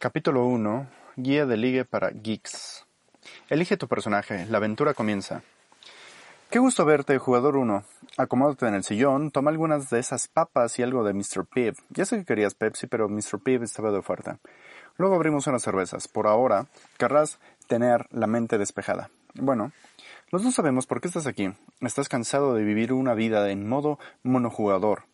Capítulo 1. Guía de ligue para geeks. Elige tu personaje. La aventura comienza. Qué gusto verte, jugador 1. Acomódate en el sillón, toma algunas de esas papas y algo de Mr. Pibb. Ya sé que querías Pepsi, pero Mr. Pibb estaba de oferta. Luego abrimos unas cervezas. Por ahora, querrás tener la mente despejada. Bueno, los dos sabemos por qué estás aquí. Estás cansado de vivir una vida en modo monojugador.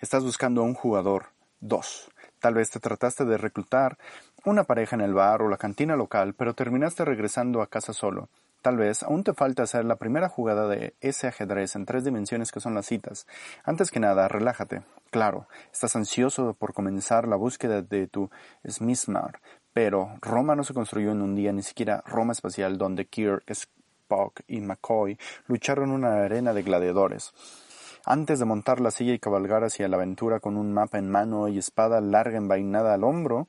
Estás buscando a un jugador 2. Tal vez te trataste de reclutar una pareja en el bar o la cantina local, pero terminaste regresando a casa solo. Tal vez aún te falta hacer la primera jugada de ese ajedrez en tres dimensiones que son las citas. Antes que nada, relájate. Claro, estás ansioso por comenzar la búsqueda de tu Smithmar, pero Roma no se construyó en un día, ni siquiera Roma espacial, donde Kirk, Spock y McCoy lucharon en una arena de gladiadores. Antes de montar la silla y cabalgar hacia la aventura con un mapa en mano y espada larga envainada al hombro,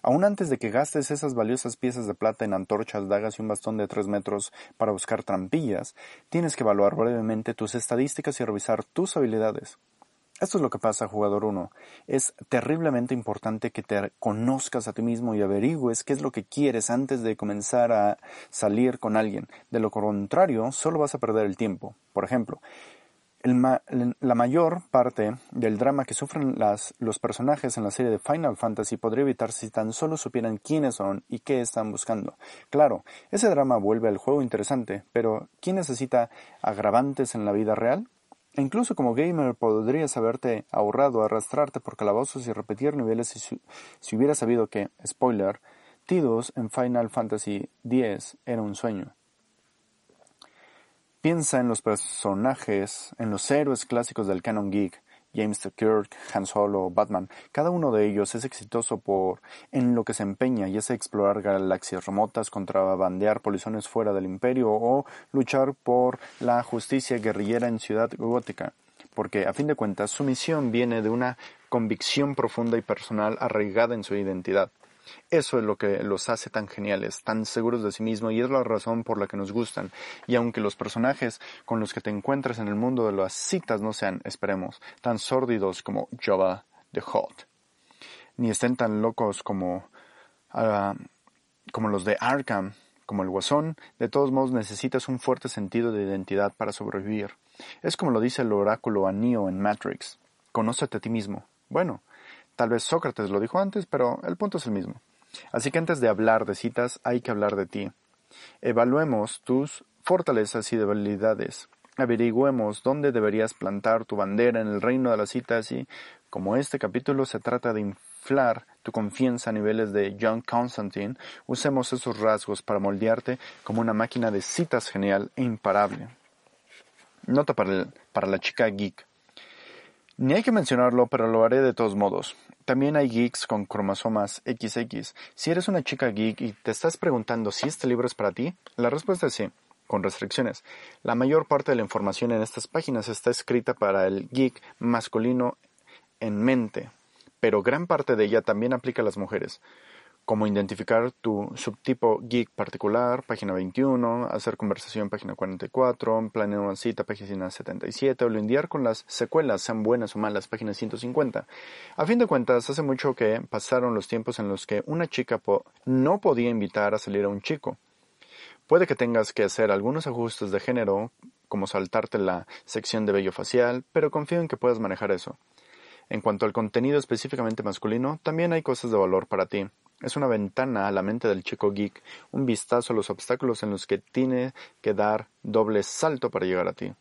aún antes de que gastes esas valiosas piezas de plata en antorchas, dagas y un bastón de tres metros para buscar trampillas, tienes que evaluar brevemente tus estadísticas y revisar tus habilidades. Esto es lo que pasa, jugador 1. Es terriblemente importante que te conozcas a ti mismo y averigües qué es lo que quieres antes de comenzar a salir con alguien. De lo contrario, solo vas a perder el tiempo. Por ejemplo, la mayor parte del drama que sufren los personajes en la serie de Final Fantasy podría evitarse si tan solo supieran quiénes son y qué están buscando. Claro, ese drama vuelve al juego interesante, pero ¿quién necesita agravantes en la vida real? Incluso como gamer podrías haberte ahorrado arrastrarte por calabozos y repetir niveles si, si hubieras sabido que, spoiler, Tidus en Final Fantasy X era un sueño. Piensa en los personajes, en los héroes clásicos del canon geek, James. Kirk, Han Solo, Batman. Cada uno de ellos es exitoso por en lo que se empeña, ya sea explorar galaxias remotas, contrabandear polizones fuera del imperio o luchar por la justicia guerrillera en Ciudad Gótica. Porque, a fin de cuentas, su misión viene de una convicción profunda y personal arraigada en su identidad. Eso es lo que los hace tan geniales, tan seguros de sí mismos y es la razón por la que nos gustan. Y aunque los personajes con los que te encuentras en el mundo de las citas no sean, esperemos, tan sórdidos como Java the Hot, ni estén tan locos como, ah, como los de Arkham, como el Guasón, de todos modos necesitas un fuerte sentido de identidad para sobrevivir. Es como lo dice el oráculo a Neo en Matrix. Conócete a ti mismo. Bueno, Tal vez Sócrates lo dijo antes, pero el punto es el mismo. Así que antes de hablar de citas hay que hablar de ti. Evaluemos tus fortalezas y debilidades. Averigüemos dónde deberías plantar tu bandera en el reino de las citas y, como este capítulo se trata de inflar tu confianza a niveles de John Constantine, usemos esos rasgos para moldearte como una máquina de citas genial e imparable. Nota para, para la chica geek. Ni hay que mencionarlo, pero lo haré de todos modos. También hay geeks con cromosomas XX. Si eres una chica geek y te estás preguntando si este libro es para ti, la respuesta es sí, con restricciones. La mayor parte de la información en estas páginas está escrita para el geek masculino en mente, pero gran parte de ella también aplica a las mujeres como identificar tu subtipo geek particular, página 21, hacer conversación, página 44, planear una cita, página 77, o lidiar con las secuelas, sean buenas o malas, página 150. A fin de cuentas, hace mucho que pasaron los tiempos en los que una chica no podía invitar a salir a un chico. Puede que tengas que hacer algunos ajustes de género, como saltarte la sección de vello facial, pero confío en que puedas manejar eso. En cuanto al contenido específicamente masculino, también hay cosas de valor para ti. Es una ventana a la mente del chico geek, un vistazo a los obstáculos en los que tiene que dar doble salto para llegar a ti.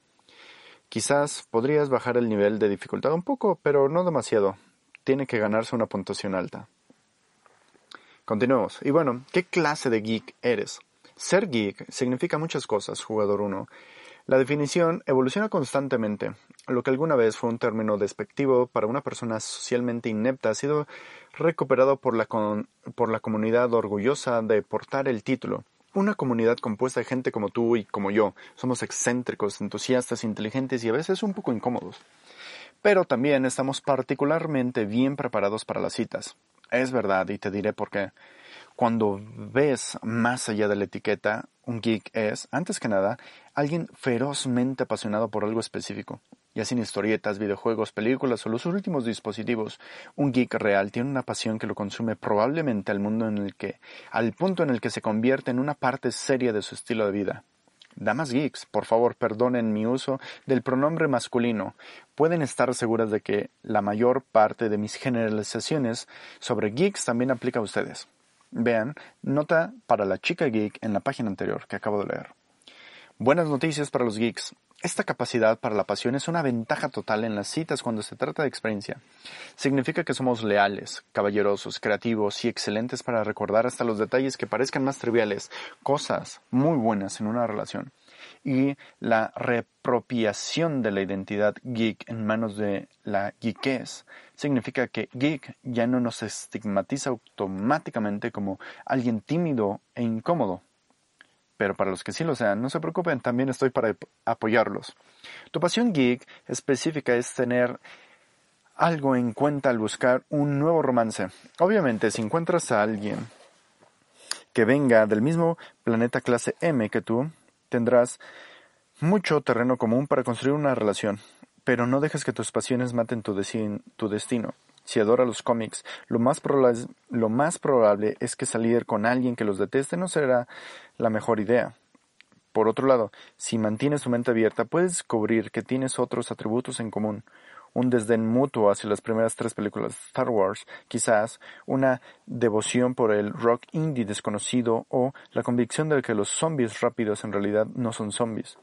Quizás podrías bajar el nivel de dificultad un poco, pero no demasiado. Tiene que ganarse una puntuación alta. Continuemos. Y bueno, ¿qué clase de geek eres? Ser geek significa muchas cosas, jugador 1. La definición evoluciona constantemente. Lo que alguna vez fue un término despectivo para una persona socialmente inepta ha sido recuperado por la, por la comunidad orgullosa de portar el título. Una comunidad compuesta de gente como tú y como yo. Somos excéntricos, entusiastas, inteligentes y a veces un poco incómodos. Pero también estamos particularmente bien preparados para las citas. Es verdad y te diré por qué. Cuando ves más allá de la etiqueta, un geek es, antes que nada, alguien ferozmente apasionado por algo específico, ya sin historietas, videojuegos, películas o los últimos dispositivos. Un geek real tiene una pasión que lo consume probablemente al mundo en el que, al punto en el que se convierte en una parte seria de su estilo de vida. Damas geeks, por favor, perdonen mi uso del pronombre masculino. Pueden estar seguras de que la mayor parte de mis generalizaciones sobre geeks también aplica a ustedes. Vean, nota para la chica geek en la página anterior que acabo de leer. Buenas noticias para los geeks. Esta capacidad para la pasión es una ventaja total en las citas cuando se trata de experiencia. Significa que somos leales, caballerosos, creativos y excelentes para recordar hasta los detalles que parezcan más triviales, cosas muy buenas en una relación. Y la reapropiación de la identidad geek en manos de la geekess significa que geek ya no nos estigmatiza automáticamente como alguien tímido e incómodo. Pero para los que sí lo sean, no se preocupen, también estoy para apoyarlos. Tu pasión geek específica es tener algo en cuenta al buscar un nuevo romance. Obviamente, si encuentras a alguien que venga del mismo planeta clase M que tú, tendrás mucho terreno común para construir una relación. Pero no dejes que tus pasiones maten tu, destino. Si adora los cómics, lo más, probable es que salir con alguien que los deteste no será la mejor idea. Por otro lado, si mantienes tu mente abierta, puedes descubrir que tienes otros atributos en común. Un desdén mutuo hacia las primeras tres películas de Star Wars, quizás una devoción por el rock indie desconocido o la convicción de que los zombies rápidos en realidad no son zombies.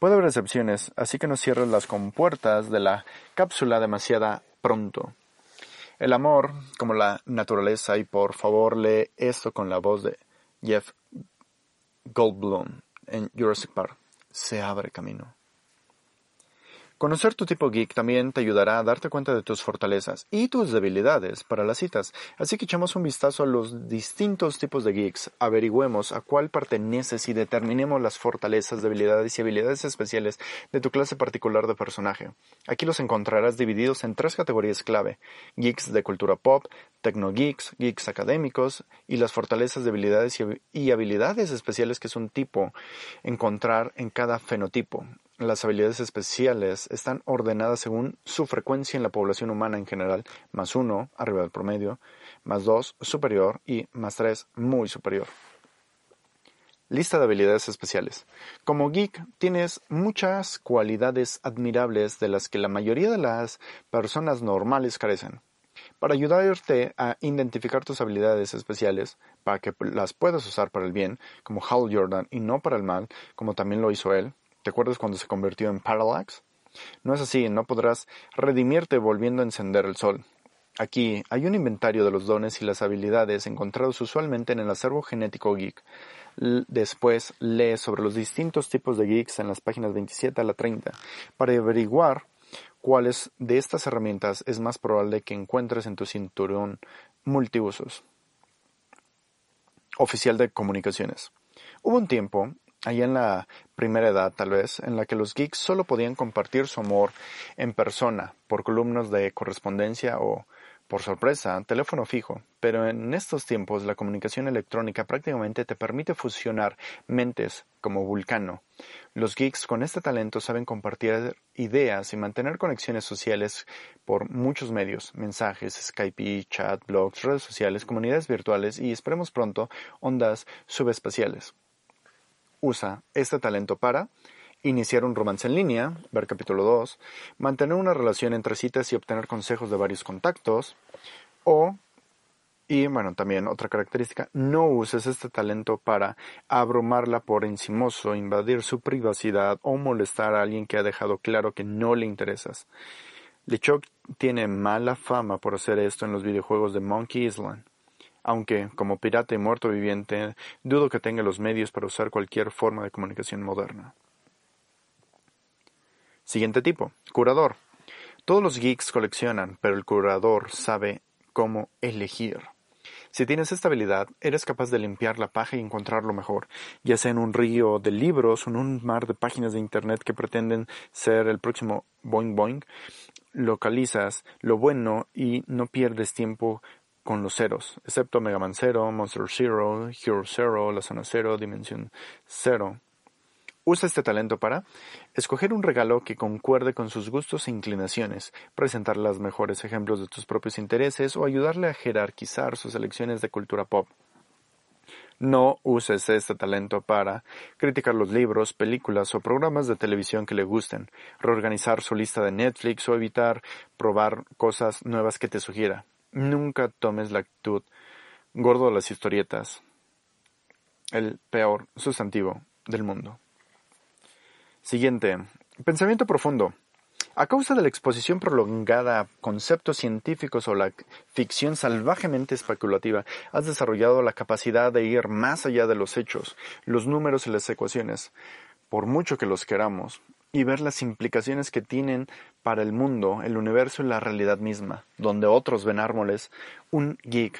Puede haber excepciones, así que no cierres las compuertas de la cápsula demasiado pronto. El amor, como la naturaleza, y por favor lee esto con la voz de Jeff Goldblum en Jurassic Park, se abre camino. Conocer tu tipo geek también te ayudará a darte cuenta de tus fortalezas y tus debilidades para las citas, así que echemos un vistazo a los distintos tipos de geeks, averigüemos a cuál perteneces y determinemos las fortalezas, debilidades y habilidades especiales de tu clase particular de personaje. Aquí los encontrarás divididos en tres categorías clave, geeks de cultura pop, techno geeks, geeks académicos y las fortalezas, debilidades y habilidades especiales que es un tipo encontrar en cada fenotipo. Las habilidades especiales están ordenadas según su frecuencia en la población humana en general, más uno, arriba del promedio, más dos, superior y más tres, muy superior. Lista de habilidades especiales. Como geek tienes muchas cualidades admirables de las que la mayoría de las personas normales carecen. Para ayudarte a identificar tus habilidades especiales, para que las puedas usar para el bien, como Hal Jordan, y no para el mal, como también lo hizo él, ¿Te acuerdas cuando se convirtió en Parallax? No es así, no podrás redimirte volviendo a encender el sol. Aquí hay un inventario de los dones y las habilidades encontrados usualmente en el acervo genético geek. Después lee sobre los distintos tipos de geeks en las páginas 27 a la 30 para averiguar cuáles de estas herramientas es más probable que encuentres en tu cinturón multiusos. Oficial de comunicaciones. Hubo un tiempo allá en la primera edad tal vez, en la que los geeks solo podían compartir su amor en persona, por columnas de correspondencia o, por sorpresa, teléfono fijo. Pero en estos tiempos la comunicación electrónica prácticamente te permite fusionar mentes como Vulcano. Los geeks con este talento saben compartir ideas y mantener conexiones sociales por muchos medios, mensajes, Skype, chat, blogs, redes sociales, comunidades virtuales y esperemos pronto ondas subespaciales usa este talento para iniciar un romance en línea, ver capítulo 2, mantener una relación entre citas y obtener consejos de varios contactos, o, y bueno, también otra característica, no uses este talento para abrumarla por encimoso, invadir su privacidad o molestar a alguien que ha dejado claro que no le interesas. LeChuck tiene mala fama por hacer esto en los videojuegos de Monkey Island aunque, como pirata y muerto viviente, dudo que tenga los medios para usar cualquier forma de comunicación moderna. Siguiente tipo, curador. Todos los geeks coleccionan, pero el curador sabe cómo elegir. Si tienes esta habilidad, eres capaz de limpiar la paja y encontrar lo mejor, ya sea en un río de libros o en un mar de páginas de internet que pretenden ser el próximo Boing Boing. Localizas lo bueno y no pierdes tiempo con los ceros, excepto Mega Man Zero, Monster Zero, Hero Zero, La Zona Zero, Dimensión Zero. Usa este talento para escoger un regalo que concuerde con sus gustos e inclinaciones, presentar los mejores ejemplos de tus propios intereses o ayudarle a jerarquizar sus elecciones de cultura pop. No uses este talento para criticar los libros, películas o programas de televisión que le gusten, reorganizar su lista de Netflix o evitar probar cosas nuevas que te sugiera. Nunca tomes la actitud gordo de las historietas, el peor sustantivo del mundo. Siguiente. Pensamiento profundo. A causa de la exposición prolongada a conceptos científicos o la ficción salvajemente especulativa, has desarrollado la capacidad de ir más allá de los hechos, los números y las ecuaciones, por mucho que los queramos, y ver las implicaciones que tienen para el mundo, el universo y la realidad misma. Donde otros ven árboles, un geek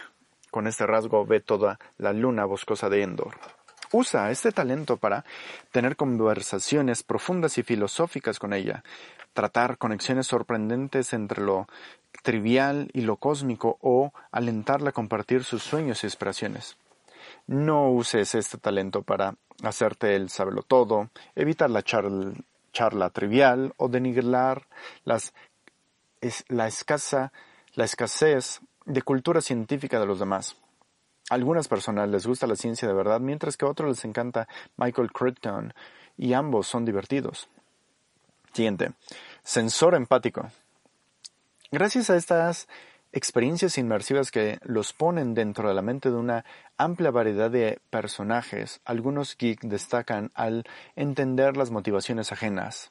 con este rasgo ve toda la luna boscosa de Endor. Usa este talento para tener conversaciones profundas y filosóficas con ella, tratar conexiones sorprendentes entre lo trivial y lo cósmico o alentarla a compartir sus sueños y aspiraciones. No uses este talento para hacerte el saberlo todo, evitar la charla, trivial o denigrar las, la, escasa, la escasez de cultura científica de los demás algunas personas les gusta la ciencia de verdad, mientras que a otros les encanta Michael Crichton, y ambos son divertidos. Siguiente. Sensor empático. Gracias a estas experiencias inmersivas que los ponen dentro de la mente de una amplia variedad de personajes, algunos geeks destacan al entender las motivaciones ajenas.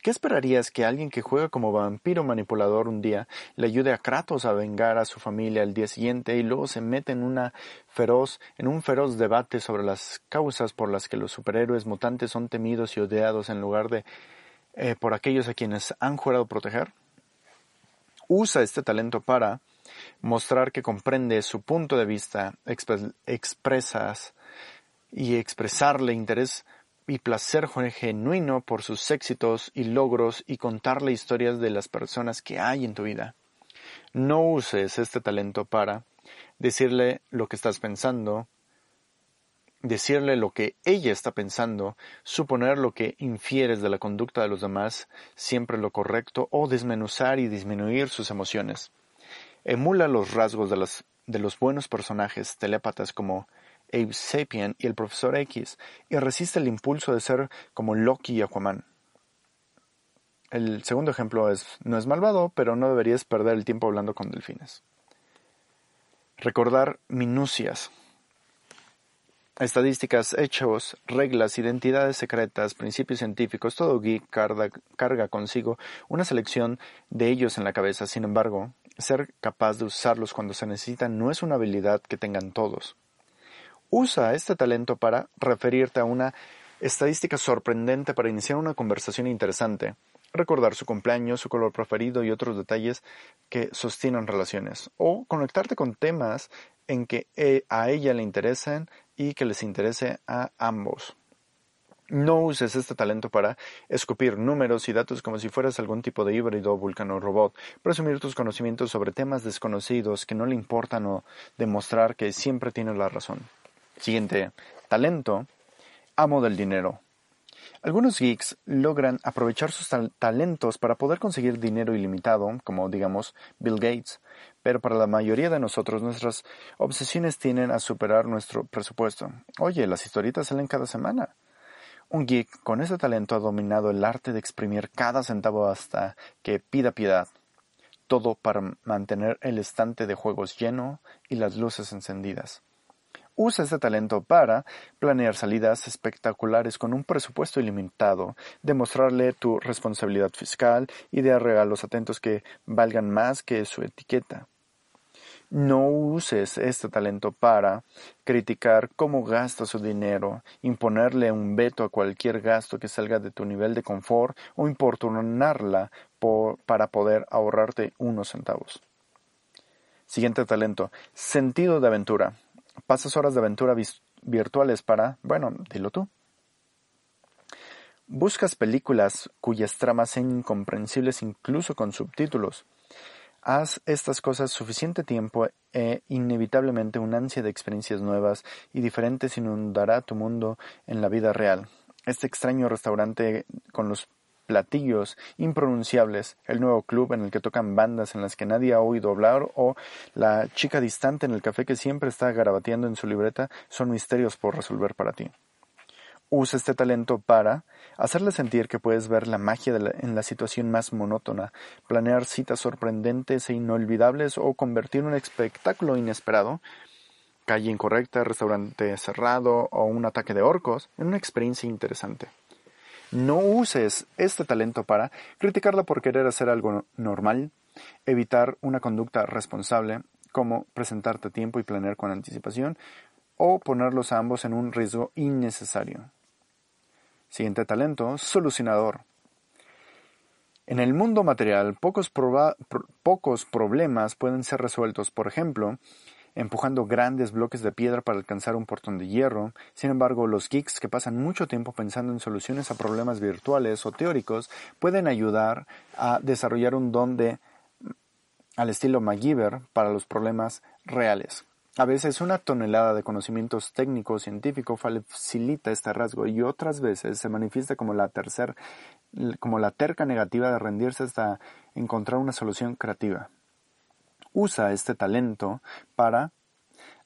¿Qué esperarías que alguien que juega como vampiro manipulador un día le ayude a Kratos a vengar a su familia el día siguiente y luego se mete en una feroz, en un feroz debate sobre las causas por las que los superhéroes mutantes son temidos y odiados en lugar de eh, por aquellos a quienes han jurado proteger? Usa este talento para mostrar que comprende su punto de vista, expresas y expresarle interés y placer genuino por sus éxitos y logros y contarle historias de las personas que hay en tu vida. No uses este talento para decirle lo que estás pensando, decirle lo que ella está pensando, suponer lo que infieres de la conducta de los demás, siempre lo correcto, o desmenuzar y disminuir sus emociones. Emula los rasgos de, de los buenos personajes telépatas como Abe Sapien y el Profesor X, y resiste el impulso de ser como Loki y Aquaman. El segundo ejemplo es, no es malvado, pero no deberías perder el tiempo hablando con delfines. Recordar minucias. Estadísticas, hechos, reglas, identidades secretas, principios científicos, todo geek carga, carga consigo una selección de ellos en la cabeza. Sin embargo, ser capaz de usarlos cuando se necesitan no es una habilidad que tengan todos. Usa este talento para referirte a una estadística sorprendente para iniciar una conversación interesante, recordar su cumpleaños, su color preferido y otros detalles que sostienen relaciones, o conectarte con temas en que eh, a ella le interesen y que les interese a ambos. No uses este talento para escupir números y datos como si fueras algún tipo de híbrido vulcano robot, presumir tus conocimientos sobre temas desconocidos que no le importan o demostrar que siempre tienes la razón. Siguiente, talento, amo del dinero. Algunos geeks logran aprovechar sus talentos para poder conseguir dinero ilimitado, como digamos Bill Gates, pero para la mayoría de nosotros nuestras obsesiones tienen a superar nuestro presupuesto. Oye, las historietas salen cada semana. Un geek con ese talento ha dominado el arte de exprimir cada centavo hasta que pida piedad. Todo para mantener el estante de juegos lleno y las luces encendidas. Usa este talento para planear salidas espectaculares con un presupuesto ilimitado, demostrarle tu responsabilidad fiscal y dar regalos atentos que valgan más que su etiqueta. No uses este talento para criticar cómo gasta su dinero, imponerle un veto a cualquier gasto que salga de tu nivel de confort o importunarla para poder ahorrarte unos centavos. Siguiente talento, sentido de aventura. Pasas horas de aventura virtuales para, bueno, dilo tú. Buscas películas cuyas tramas sean incomprensibles incluso con subtítulos. Haz estas cosas suficiente tiempo e inevitablemente un ansia de experiencias nuevas y diferentes inundará tu mundo en la vida real. Este extraño restaurante con los platillos impronunciables, el nuevo club en el que tocan bandas en las que nadie ha oído hablar o la chica distante en el café que siempre está garabateando en su libreta son misterios por resolver para ti. Usa este talento para hacerle sentir que puedes ver la magia en la situación más monótona, planear citas sorprendentes e inolvidables o convertir un espectáculo inesperado, calle incorrecta, restaurante cerrado o un ataque de orcos en una experiencia interesante. No uses este talento para criticarla por querer hacer algo normal, evitar una conducta responsable, como presentarte a tiempo y planear con anticipación, o ponerlos a ambos en un riesgo innecesario. Siguiente talento, solucionador. En el mundo material, pocos, pocos, problemas pueden ser resueltos, por ejemplo, empujando grandes bloques de piedra para alcanzar un portón de hierro. Sin embargo, los geeks que pasan mucho tiempo pensando en soluciones a problemas virtuales o teóricos pueden ayudar a desarrollar un don de al estilo MacGyver para los problemas reales. A veces una tonelada de conocimientos técnicos científicos facilita este rasgo y otras veces se manifiesta como la tercer, como la terca negativa de rendirse hasta encontrar una solución creativa. Usa este talento para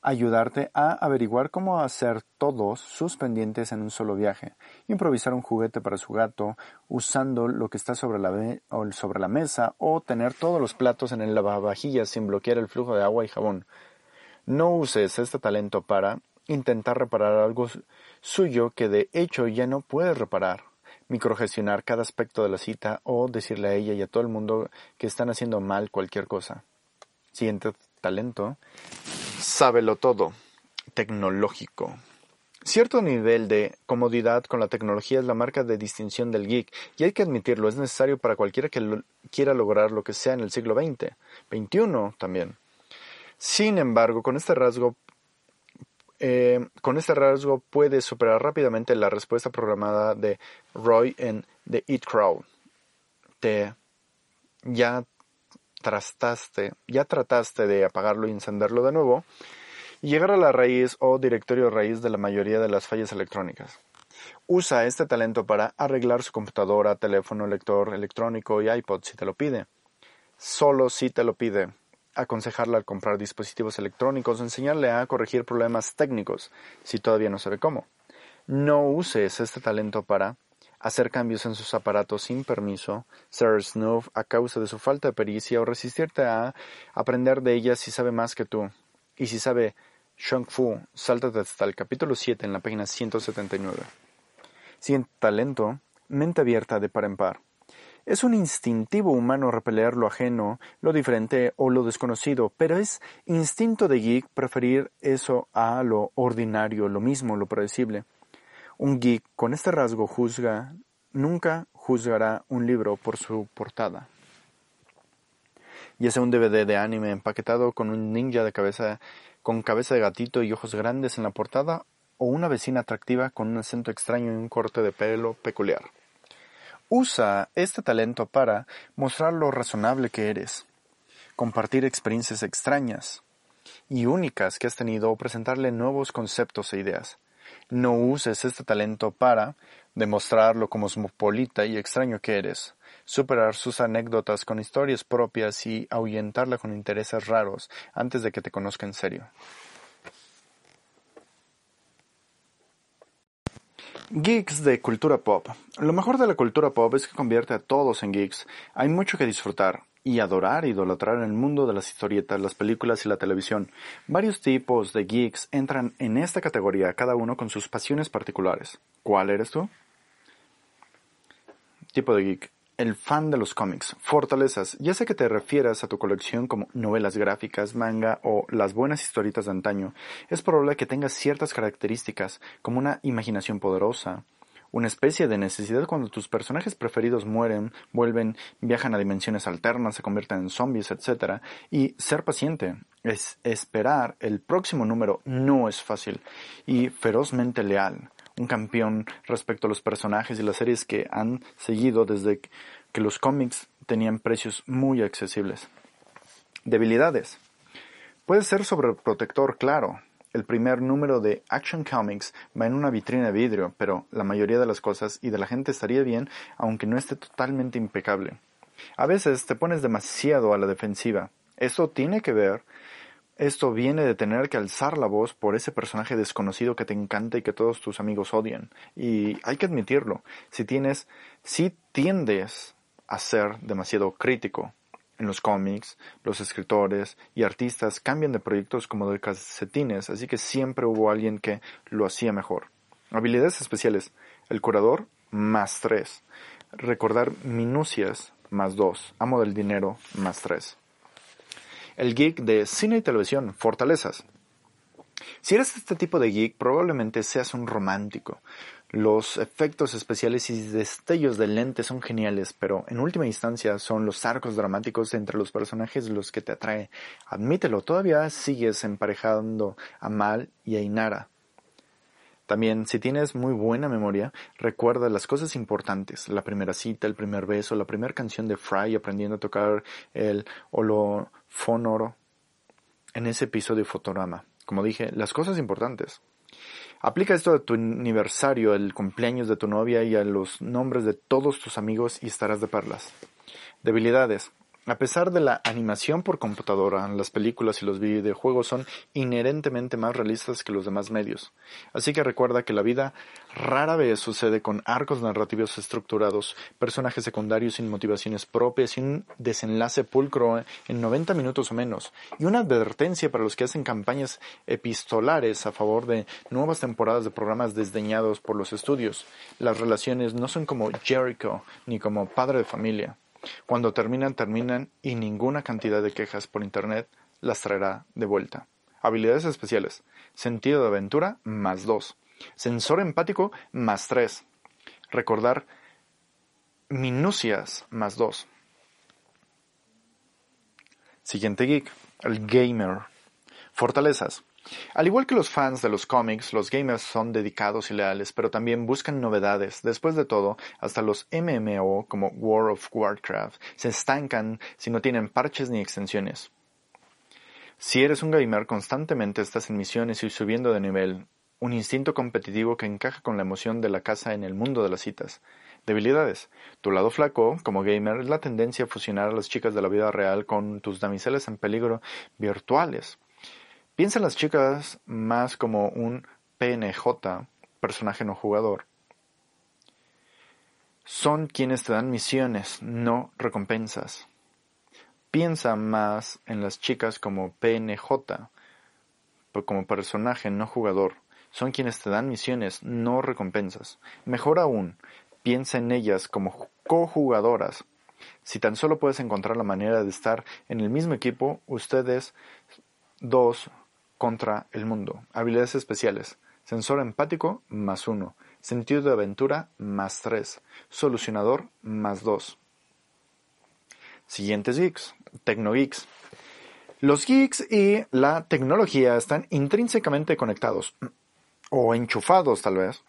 ayudarte a averiguar cómo hacer todos sus pendientes en un solo viaje, improvisar un juguete para su gato usando lo que está sobre la, sobre la mesa o tener todos los platos en el lavavajillas sin bloquear el flujo de agua y jabón. No uses este talento para intentar reparar algo suyo que de hecho ya no puedes reparar, microgestionar cada aspecto de la cita o decirle a ella y a todo el mundo que están haciendo mal cualquier cosa. Siguiente talento, sábelo todo, tecnológico. Cierto nivel de comodidad con la tecnología es la marca de distinción del geek, y hay que admitirlo, es necesario para cualquiera que quiera lograr lo que sea en el siglo XX, XXI también. Sin embargo, con este rasgo eh, con este rasgo puedes superar rápidamente la respuesta programada de Roy en The Eat Crowd. Te ya ya trataste de apagarlo y encenderlo de nuevo y llegar a la raíz o directorio raíz de la mayoría de las fallas electrónicas. Usa este talento para arreglar su computadora, teléfono, lector electrónico y iPod si te lo pide. Solo si te lo pide aconsejarle al comprar dispositivos electrónicos o enseñarle a corregir problemas técnicos si todavía no sabe cómo. No uses este talento para hacer cambios en sus aparatos sin permiso, ser snuff a causa de su falta de pericia o resistirte a aprender de ella si sabe más que tú. Y si sabe Shang Fu, sáltate hasta el capítulo 7 en la página 179. Sin talento, mente abierta de par en par. Es un instintivo humano repeler lo ajeno, lo diferente o lo desconocido, pero es instinto de geek preferir eso a lo ordinario, lo mismo, lo predecible. Un geek con este rasgo juzga, nunca juzgará un libro por su portada. Ya sea un DVD de anime empaquetado con un ninja de cabeza, con cabeza de gatito y ojos grandes en la portada, o una vecina atractiva con un acento extraño y un corte de pelo peculiar. Usa este talento para mostrar lo razonable que eres, compartir experiencias extrañas y únicas que has tenido o presentarle nuevos conceptos e ideas. No uses este talento para demostrar lo cosmopolita y extraño que eres, superar sus anécdotas con historias propias y ahuyentarla con intereses raros antes de que te conozca en serio. Geeks de cultura pop. Lo mejor de la cultura pop es que convierte a todos en geeks. Hay mucho que disfrutar y adorar e idolatrar el mundo de las historietas, las películas y la televisión. Varios tipos de geeks entran en esta categoría, cada uno con sus pasiones particulares. ¿Cuál eres tú? Tipo de geek. el fan de los cómics, fortalezas, ya sea que te refieras a tu colección como novelas gráficas, manga o las buenas historietas de antaño, es probable que tengas ciertas características como una imaginación poderosa, una especie de necesidad cuando tus personajes preferidos mueren, vuelven, viajan a dimensiones alternas, se convierten en zombies, etc. Y ser paciente, es esperar el próximo número no es fácil y ferozmente leal un campeón respecto a los personajes y las series que han seguido desde que los cómics tenían precios muy accesibles. Debilidades. Puede ser sobreprotector, claro. El primer número de Action Comics va en una vitrina de vidrio, pero la mayoría de las cosas y de la gente estaría bien aunque no esté totalmente impecable. A veces te pones demasiado a la defensiva. Eso tiene que ver esto viene de tener que alzar la voz por ese personaje desconocido que te encanta y que todos tus amigos odian. Y hay que admitirlo, si tienes, si tiendes a ser demasiado crítico. En los cómics, los escritores y artistas cambian de proyectos como de calcetines, así que siempre hubo alguien que lo hacía mejor. Habilidades especiales. El curador, más tres. Recordar minucias, más dos. Amo del dinero, más tres el geek de cine y televisión, fortalezas. Si eres este tipo de geek, probablemente seas un romántico. Los efectos especiales y destellos de lente son geniales, pero en última instancia son los arcos dramáticos entre los personajes los que te atrae. Admítelo, todavía sigues emparejando a Mal y a Inara. También, si tienes muy buena memoria, recuerda las cosas importantes, la primera cita, el primer beso, la primera canción de Fry aprendiendo a tocar el holofonoro en ese episodio Fotorama. Como dije, las cosas importantes. Aplica esto a tu aniversario, el cumpleaños de tu novia y a los nombres de todos tus amigos y estarás de perlas. Debilidades. A pesar de la animación por computadora, las películas y los videojuegos son inherentemente más realistas que los demás medios. Así que recuerda que la vida rara vez sucede con arcos narrativos estructurados, personajes secundarios sin motivaciones propias y un desenlace pulcro en 90 minutos o menos. Y una advertencia para los que hacen campañas epistolares a favor de nuevas temporadas de programas desdeñados por los estudios. Las relaciones no son como Jericho ni como padre de familia. Cuando terminan, terminan y ninguna cantidad de quejas por Internet las traerá de vuelta. Habilidades especiales. Sentido de aventura, más dos. Sensor empático, más tres. Recordar minucias, más dos. Siguiente geek, el gamer. Fortalezas. Al igual que los fans de los cómics, los gamers son dedicados y leales, pero también buscan novedades. Después de todo, hasta los MMO como World of Warcraft se estancan si no tienen parches ni extensiones. Si eres un gamer, constantemente estás en misiones y subiendo de nivel, un instinto competitivo que encaja con la emoción de la casa en el mundo de las citas. Debilidades. Tu lado flaco, como gamer, es la tendencia a fusionar a las chicas de la vida real con tus damiseles en peligro virtuales. Piensa en las chicas más como un PNJ, personaje no jugador. Son quienes te dan misiones, no recompensas. Piensa más en las chicas como PNJ, como personaje no jugador. Son quienes te dan misiones, no recompensas. Mejor aún, piensa en ellas como cojugadoras. Si tan solo puedes encontrar la manera de estar en el mismo equipo, ustedes dos contra el mundo. Habilidades especiales. Sensor empático más uno. Sentido de aventura más tres. Solucionador más dos. Siguientes geeks. Tecnogeeks. Los geeks y la tecnología están intrínsecamente conectados. O enchufados tal vez.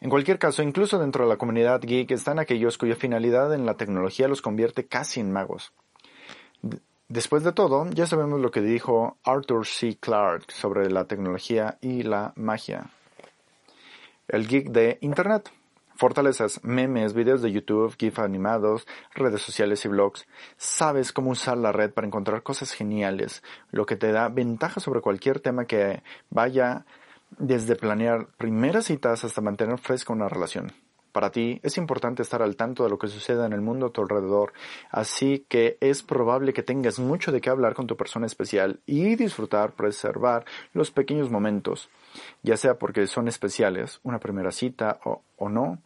En cualquier caso, incluso dentro de la comunidad geek están aquellos cuya finalidad en la tecnología los convierte casi en magos. Después de todo, ya sabemos lo que dijo Arthur C. Clarke sobre la tecnología y la magia. El geek de Internet. Fortalezas, memes, videos de YouTube, GIF animados, redes sociales y blogs. Sabes cómo usar la red para encontrar cosas geniales, lo que te da ventaja sobre cualquier tema que vaya desde planear primeras citas hasta mantener fresca una relación. Para ti. Es importante estar al tanto de lo que sucede en el mundo a tu alrededor, así que es probable que tengas mucho de qué hablar con tu persona especial y disfrutar, preservar los pequeños momentos, ya sea porque son especiales, una primera cita o, o no,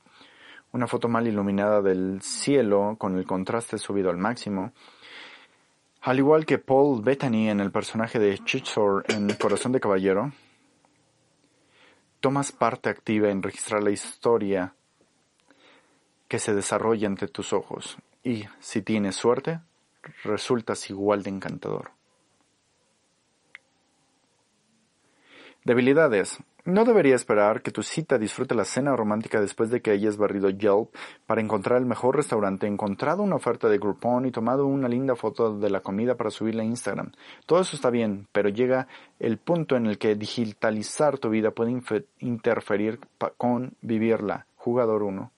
una foto mal iluminada del cielo con el contraste subido al máximo, al igual que Paul Bettany en el personaje de Chichor en Corazón de Caballero, tomas parte activa en registrar la historia que se desarrolla ante tus ojos y, si tienes suerte, resultas igual de encantador. Debilidades. No debería esperar que tu cita disfrute la cena romántica después de que hayas barrido Yelp para encontrar el mejor restaurante, encontrado una oferta de Groupon y tomado una linda foto de la comida para subirla a Instagram. Todo eso está bien, pero llega el punto en el que digitalizar tu vida puede interferir con vivirla. Jugador 1.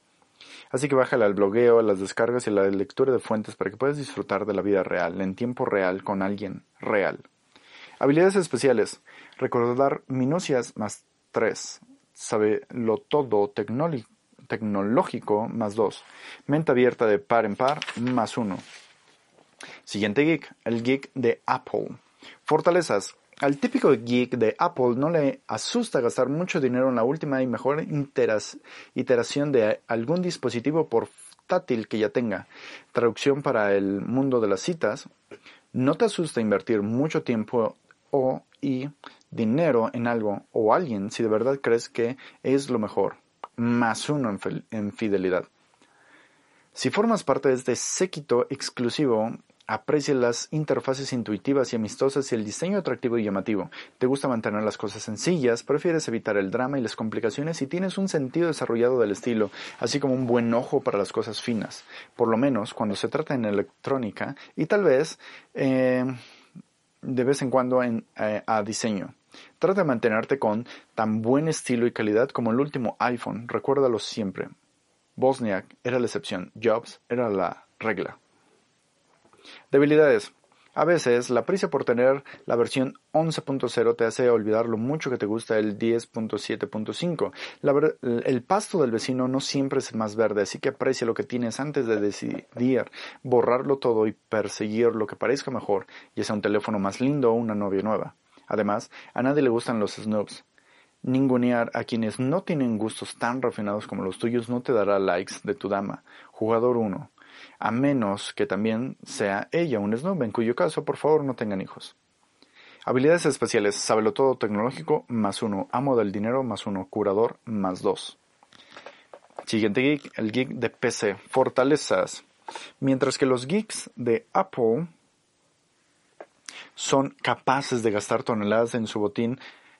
Así que bájale al blogueo, a las descargas y a la lectura de fuentes para que puedas disfrutar de la vida real, en tiempo real, con alguien real. Habilidades especiales. Recordar minucias más 3. Sabe lo todo tecnológico más 2. Mente abierta de par en par más 1. Siguiente geek, el geek de Apple. Fortalezas. Al típico geek de Apple no le asusta gastar mucho dinero en la última y mejor iteración de algún dispositivo portátil que ya tenga. Traducción para el mundo de las citas. No te asusta invertir mucho tiempo o y dinero en algo o alguien si de verdad crees que es lo mejor, más uno en, fidelidad. Si formas parte de este séquito exclusivo, aprecia las interfaces intuitivas y amistosas y el diseño atractivo y llamativo. Te gusta mantener las cosas sencillas, prefieres evitar el drama y las complicaciones y tienes un sentido desarrollado del estilo, así como un buen ojo para las cosas finas, por lo menos cuando se trata en electrónica y tal vez eh, de vez en cuando en, eh, a diseño. Trata de mantenerte con tan buen estilo y calidad como el último iPhone, recuérdalo siempre. Bosniak era la excepción, Jobs era la regla. Debilidades. A veces, la prisa por tener la versión 11.0 te hace olvidar lo mucho que te gusta el 10.7.5. El pasto del vecino no siempre es más verde, así que aprecia lo que tienes antes de decidir borrarlo todo y perseguir lo que parezca mejor, ya sea un teléfono más lindo o una novia nueva. Además, a nadie le gustan los snobs. Ningunear a quienes no tienen gustos tan refinados como los tuyos no te dará likes de tu dama. Jugador 1 a menos que también sea ella un snob, en cuyo caso, por favor, no tengan hijos. Habilidades especiales, sábelo todo tecnológico, más uno, amo del dinero, más uno, curador, más dos. Siguiente geek, el geek de PC, fortalezas. Mientras que los geeks de Apple son capaces de gastar toneladas en su botín,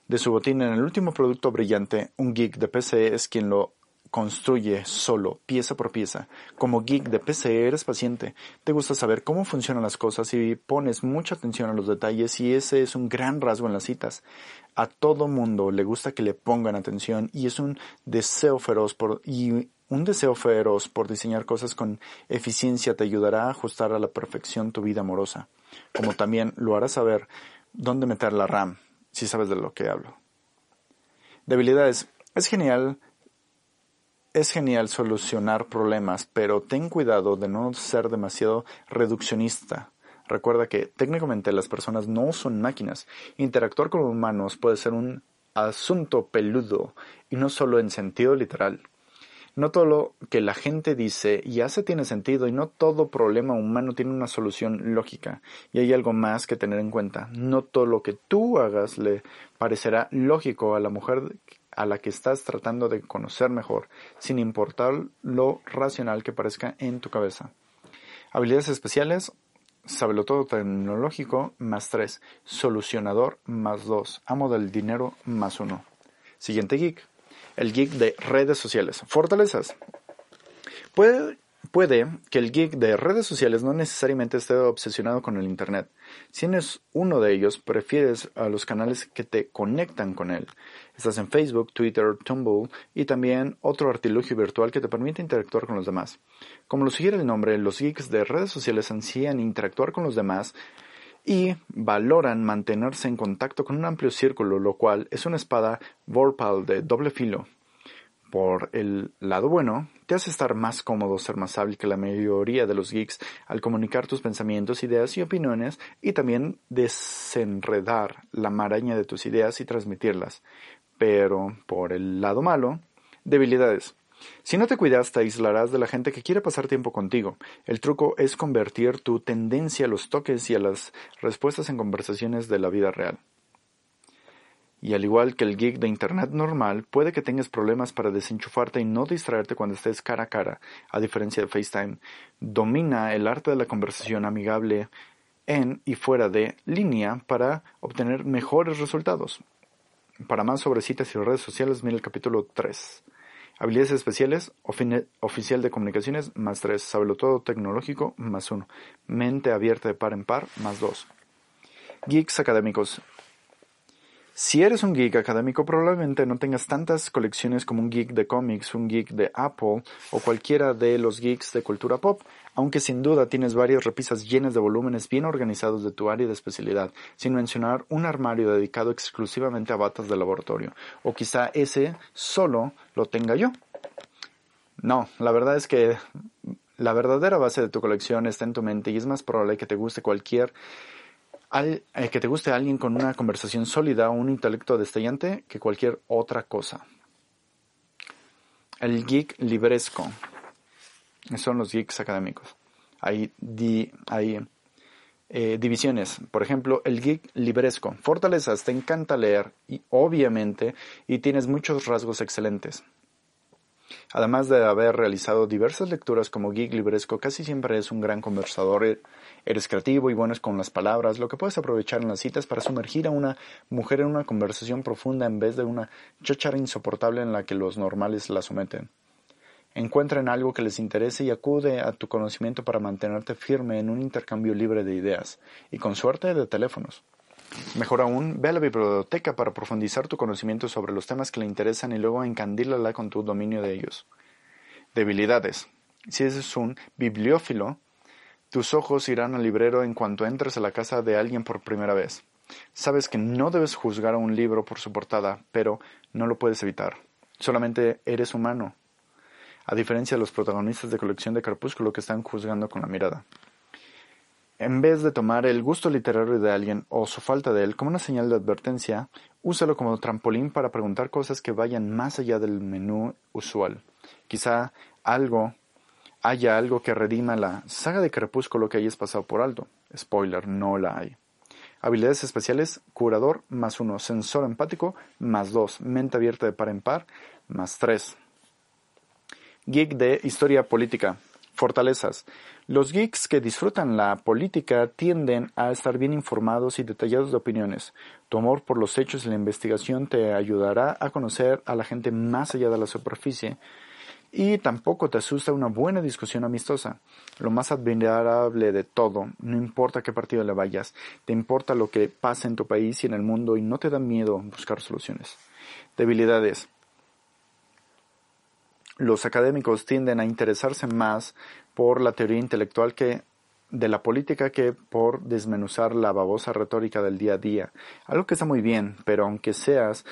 de su botín en el último producto brillante, un geek de PC es quien lo Construye solo, pieza por pieza. Como geek de PC eres paciente, te gusta saber cómo funcionan las cosas y pones mucha atención a los detalles y ese es un gran rasgo en las citas. A todo mundo le gusta que le pongan atención y es un deseo feroz por y un deseo feroz por diseñar cosas con eficiencia te ayudará a ajustar a la perfección tu vida amorosa, como también lo hará saber dónde meter la RAM, si sabes de lo que hablo. Debilidades. Es genial es genial solucionar problemas, pero ten cuidado de no ser demasiado reduccionista. Recuerda que técnicamente las personas no son máquinas. Interactuar con humanos puede ser un asunto peludo y no solo en sentido literal. No todo lo que la gente dice y hace tiene sentido y no todo problema humano tiene una solución lógica. Y hay algo más que tener en cuenta. No todo lo que tú hagas le parecerá lógico a la mujer a la que estás tratando de conocer mejor, sin importar lo racional que parezca en tu cabeza. Habilidades especiales, sabelo todo tecnológico, más 3, solucionador, más 2, amo del dinero, más 1. Siguiente geek, el geek de redes sociales. Fortalezas. Puede Puede que el geek de redes sociales no necesariamente esté obsesionado con el Internet. Si eres uno de ellos, prefieres a los canales que te conectan con él. Estás en Facebook, Twitter, Tumblr y también otro artilugio virtual que te permite interactuar con los demás. Como lo sugiere el nombre, los geeks de redes sociales ansían interactuar con los demás y valoran mantenerse en contacto con un amplio círculo, lo cual es una espada Vorpal de doble filo. Por el lado bueno, te hace estar más cómodo, ser más hábil que la mayoría de los geeks al comunicar tus pensamientos, ideas y opiniones y también desenredar la maraña de tus ideas y transmitirlas. Pero, por el lado malo, debilidades. Si no te cuidas, te aislarás de la gente que quiere pasar tiempo contigo. El truco es convertir tu tendencia a los toques y a las respuestas en conversaciones de la vida real. Y al igual que el geek de Internet normal, puede que tengas problemas para desenchufarte y no distraerte cuando estés cara a cara, a diferencia de FaceTime. Domina el arte de la conversación amigable en y fuera de línea para obtener mejores resultados. Para más sobre citas y redes sociales, mira el capítulo 3. Habilidades especiales, oficial de comunicaciones, más 3. Sabelo todo tecnológico, más 1. Mente abierta de par en par, más 2. Geeks académicos. Si eres un geek académico, probablemente no tengas tantas colecciones como un geek de cómics, un geek de Apple o cualquiera de los geeks de cultura pop, aunque sin duda tienes varias repisas llenas de volúmenes bien organizados de tu área de especialidad, sin mencionar un armario dedicado exclusivamente a batas de laboratorio, o quizá ese solo lo tenga yo. No, la verdad es que la verdadera base de tu colección está en tu mente y es más probable que te guste cualquier al, eh, que te guste alguien con una conversación sólida o un intelecto destellante que cualquier otra cosa. El geek libresco. Son los geeks académicos. Hay, hay eh, divisiones. Por ejemplo, el geek libresco. Fortalezas, te encanta leer y obviamente y tienes muchos rasgos excelentes. Además de haber realizado diversas lecturas como geek libresco, casi siempre es un gran conversador Eres creativo y bueno con las palabras, lo que puedes aprovechar en las citas para sumergir a una mujer en una conversación profunda en vez de una cháchara insoportable en la que los normales la someten. Encuentra en algo que les interese y acude a tu conocimiento para mantenerte firme en un intercambio libre de ideas y con suerte de teléfonos. Mejor aún, ve a la biblioteca para profundizar tu conocimiento sobre los temas que le interesan y luego encandílala con tu dominio de ellos. Debilidades. Si eres un bibliófilo, tus ojos irán al librero en cuanto entres a la casa de alguien por primera vez. Sabes que no debes juzgar a un libro por su portada, pero no lo puedes evitar. Solamente eres humano. A diferencia de los protagonistas de colección de Crepúsculo que están juzgando con la mirada. En vez de tomar el gusto literario de alguien o su falta de él como una señal de advertencia, úsalo como trampolín para preguntar cosas que vayan más allá del menú usual. Quizá algo haya algo que redima la saga de Crepúsculo que hayas pasado por alto. Spoiler, no la hay. Habilidades especiales, curador, más uno, sensor empático, más dos, mente abierta de par en par, más tres. Geek de historia política. Fortalezas. Los geeks que disfrutan la política tienden a estar bien informados y detallados de opiniones. Tu amor por los hechos y la investigación te ayudará a conocer a la gente más allá de la superficie y tampoco te asusta una buena discusión amistosa. Lo más admirable de todo, no importa qué partido le vayas, te importa lo que pasa en tu país y en el mundo y no te da miedo buscar soluciones. Debilidades. Los académicos tienden a interesarse más por la teoría intelectual que de la política que por desmenuzar la babosa retórica del día a día. Algo que está muy bien, pero aunque seas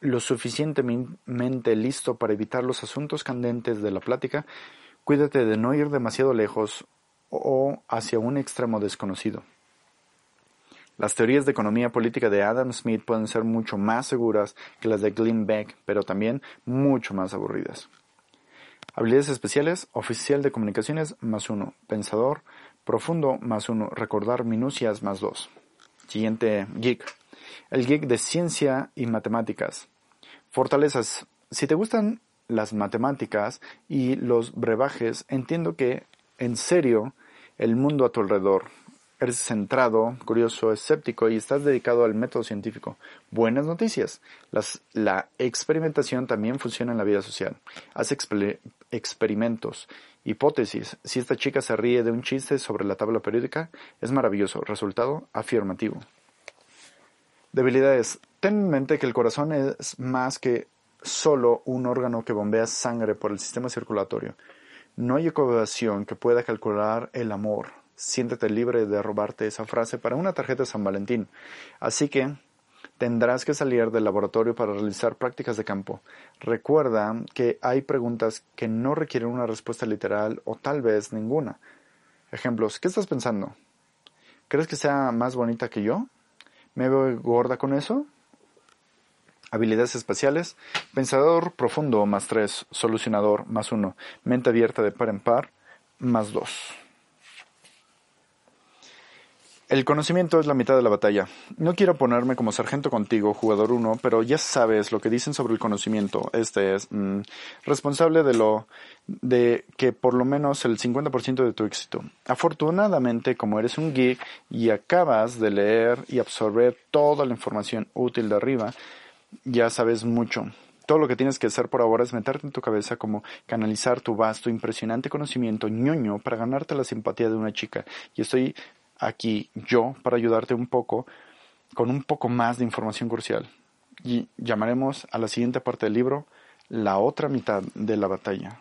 lo suficientemente listo para evitar los asuntos candentes de la plática, cuídate de no ir demasiado lejos o hacia un extremo desconocido. Las teorías de economía política de Adam Smith pueden ser mucho más seguras que las de Glenn Beck, pero también mucho más aburridas. Habilidades especiales, oficial de comunicaciones más uno, pensador, profundo más uno, recordar minucias más dos. Siguiente geek el geek de ciencia y matemáticas. Fortalezas. Si te gustan las matemáticas y los brebajes, entiendo que, en serio, el mundo a tu alrededor. Centrado, curioso, escéptico y estás dedicado al método científico. Buenas noticias. la experimentación también funciona en la vida social. Haz experimentos, hipótesis. Si esta chica se ríe de un chiste sobre la tabla periódica, es maravilloso. Resultado afirmativo. Debilidades. Ten en mente que el corazón es más que solo un órgano que bombea sangre por el sistema circulatorio. No hay ecuación que pueda calcular el amor. Siéntete libre de robarte esa frase para una tarjeta de San Valentín. Así que tendrás que salir del laboratorio para realizar prácticas de campo. Recuerda que hay preguntas que no requieren una respuesta literal o tal vez ninguna. Ejemplos, ¿qué estás pensando? ¿Crees que sea más bonita que yo? ¿Me veo gorda con eso? Habilidades espaciales. Pensador profundo más 3. Solucionador más 1. Mente abierta de par en par más 2. El conocimiento es la mitad de la batalla. No quiero ponerme como sargento contigo, jugador 1, pero ya sabes lo que dicen sobre el conocimiento. Este es mm, responsable de lo de que por lo menos el 50% de tu éxito. Afortunadamente, como eres un geek y acabas de leer y absorber toda la información útil de arriba, ya sabes mucho. Todo lo que tienes que hacer por ahora es meterte en tu cabeza como canalizar tu vasto, impresionante conocimiento ñoño para ganarte la simpatía de una chica. Y estoy aquí yo para ayudarte un poco con un poco más de información crucial. Y llamaremos a la siguiente parte del libro la otra mitad de la batalla.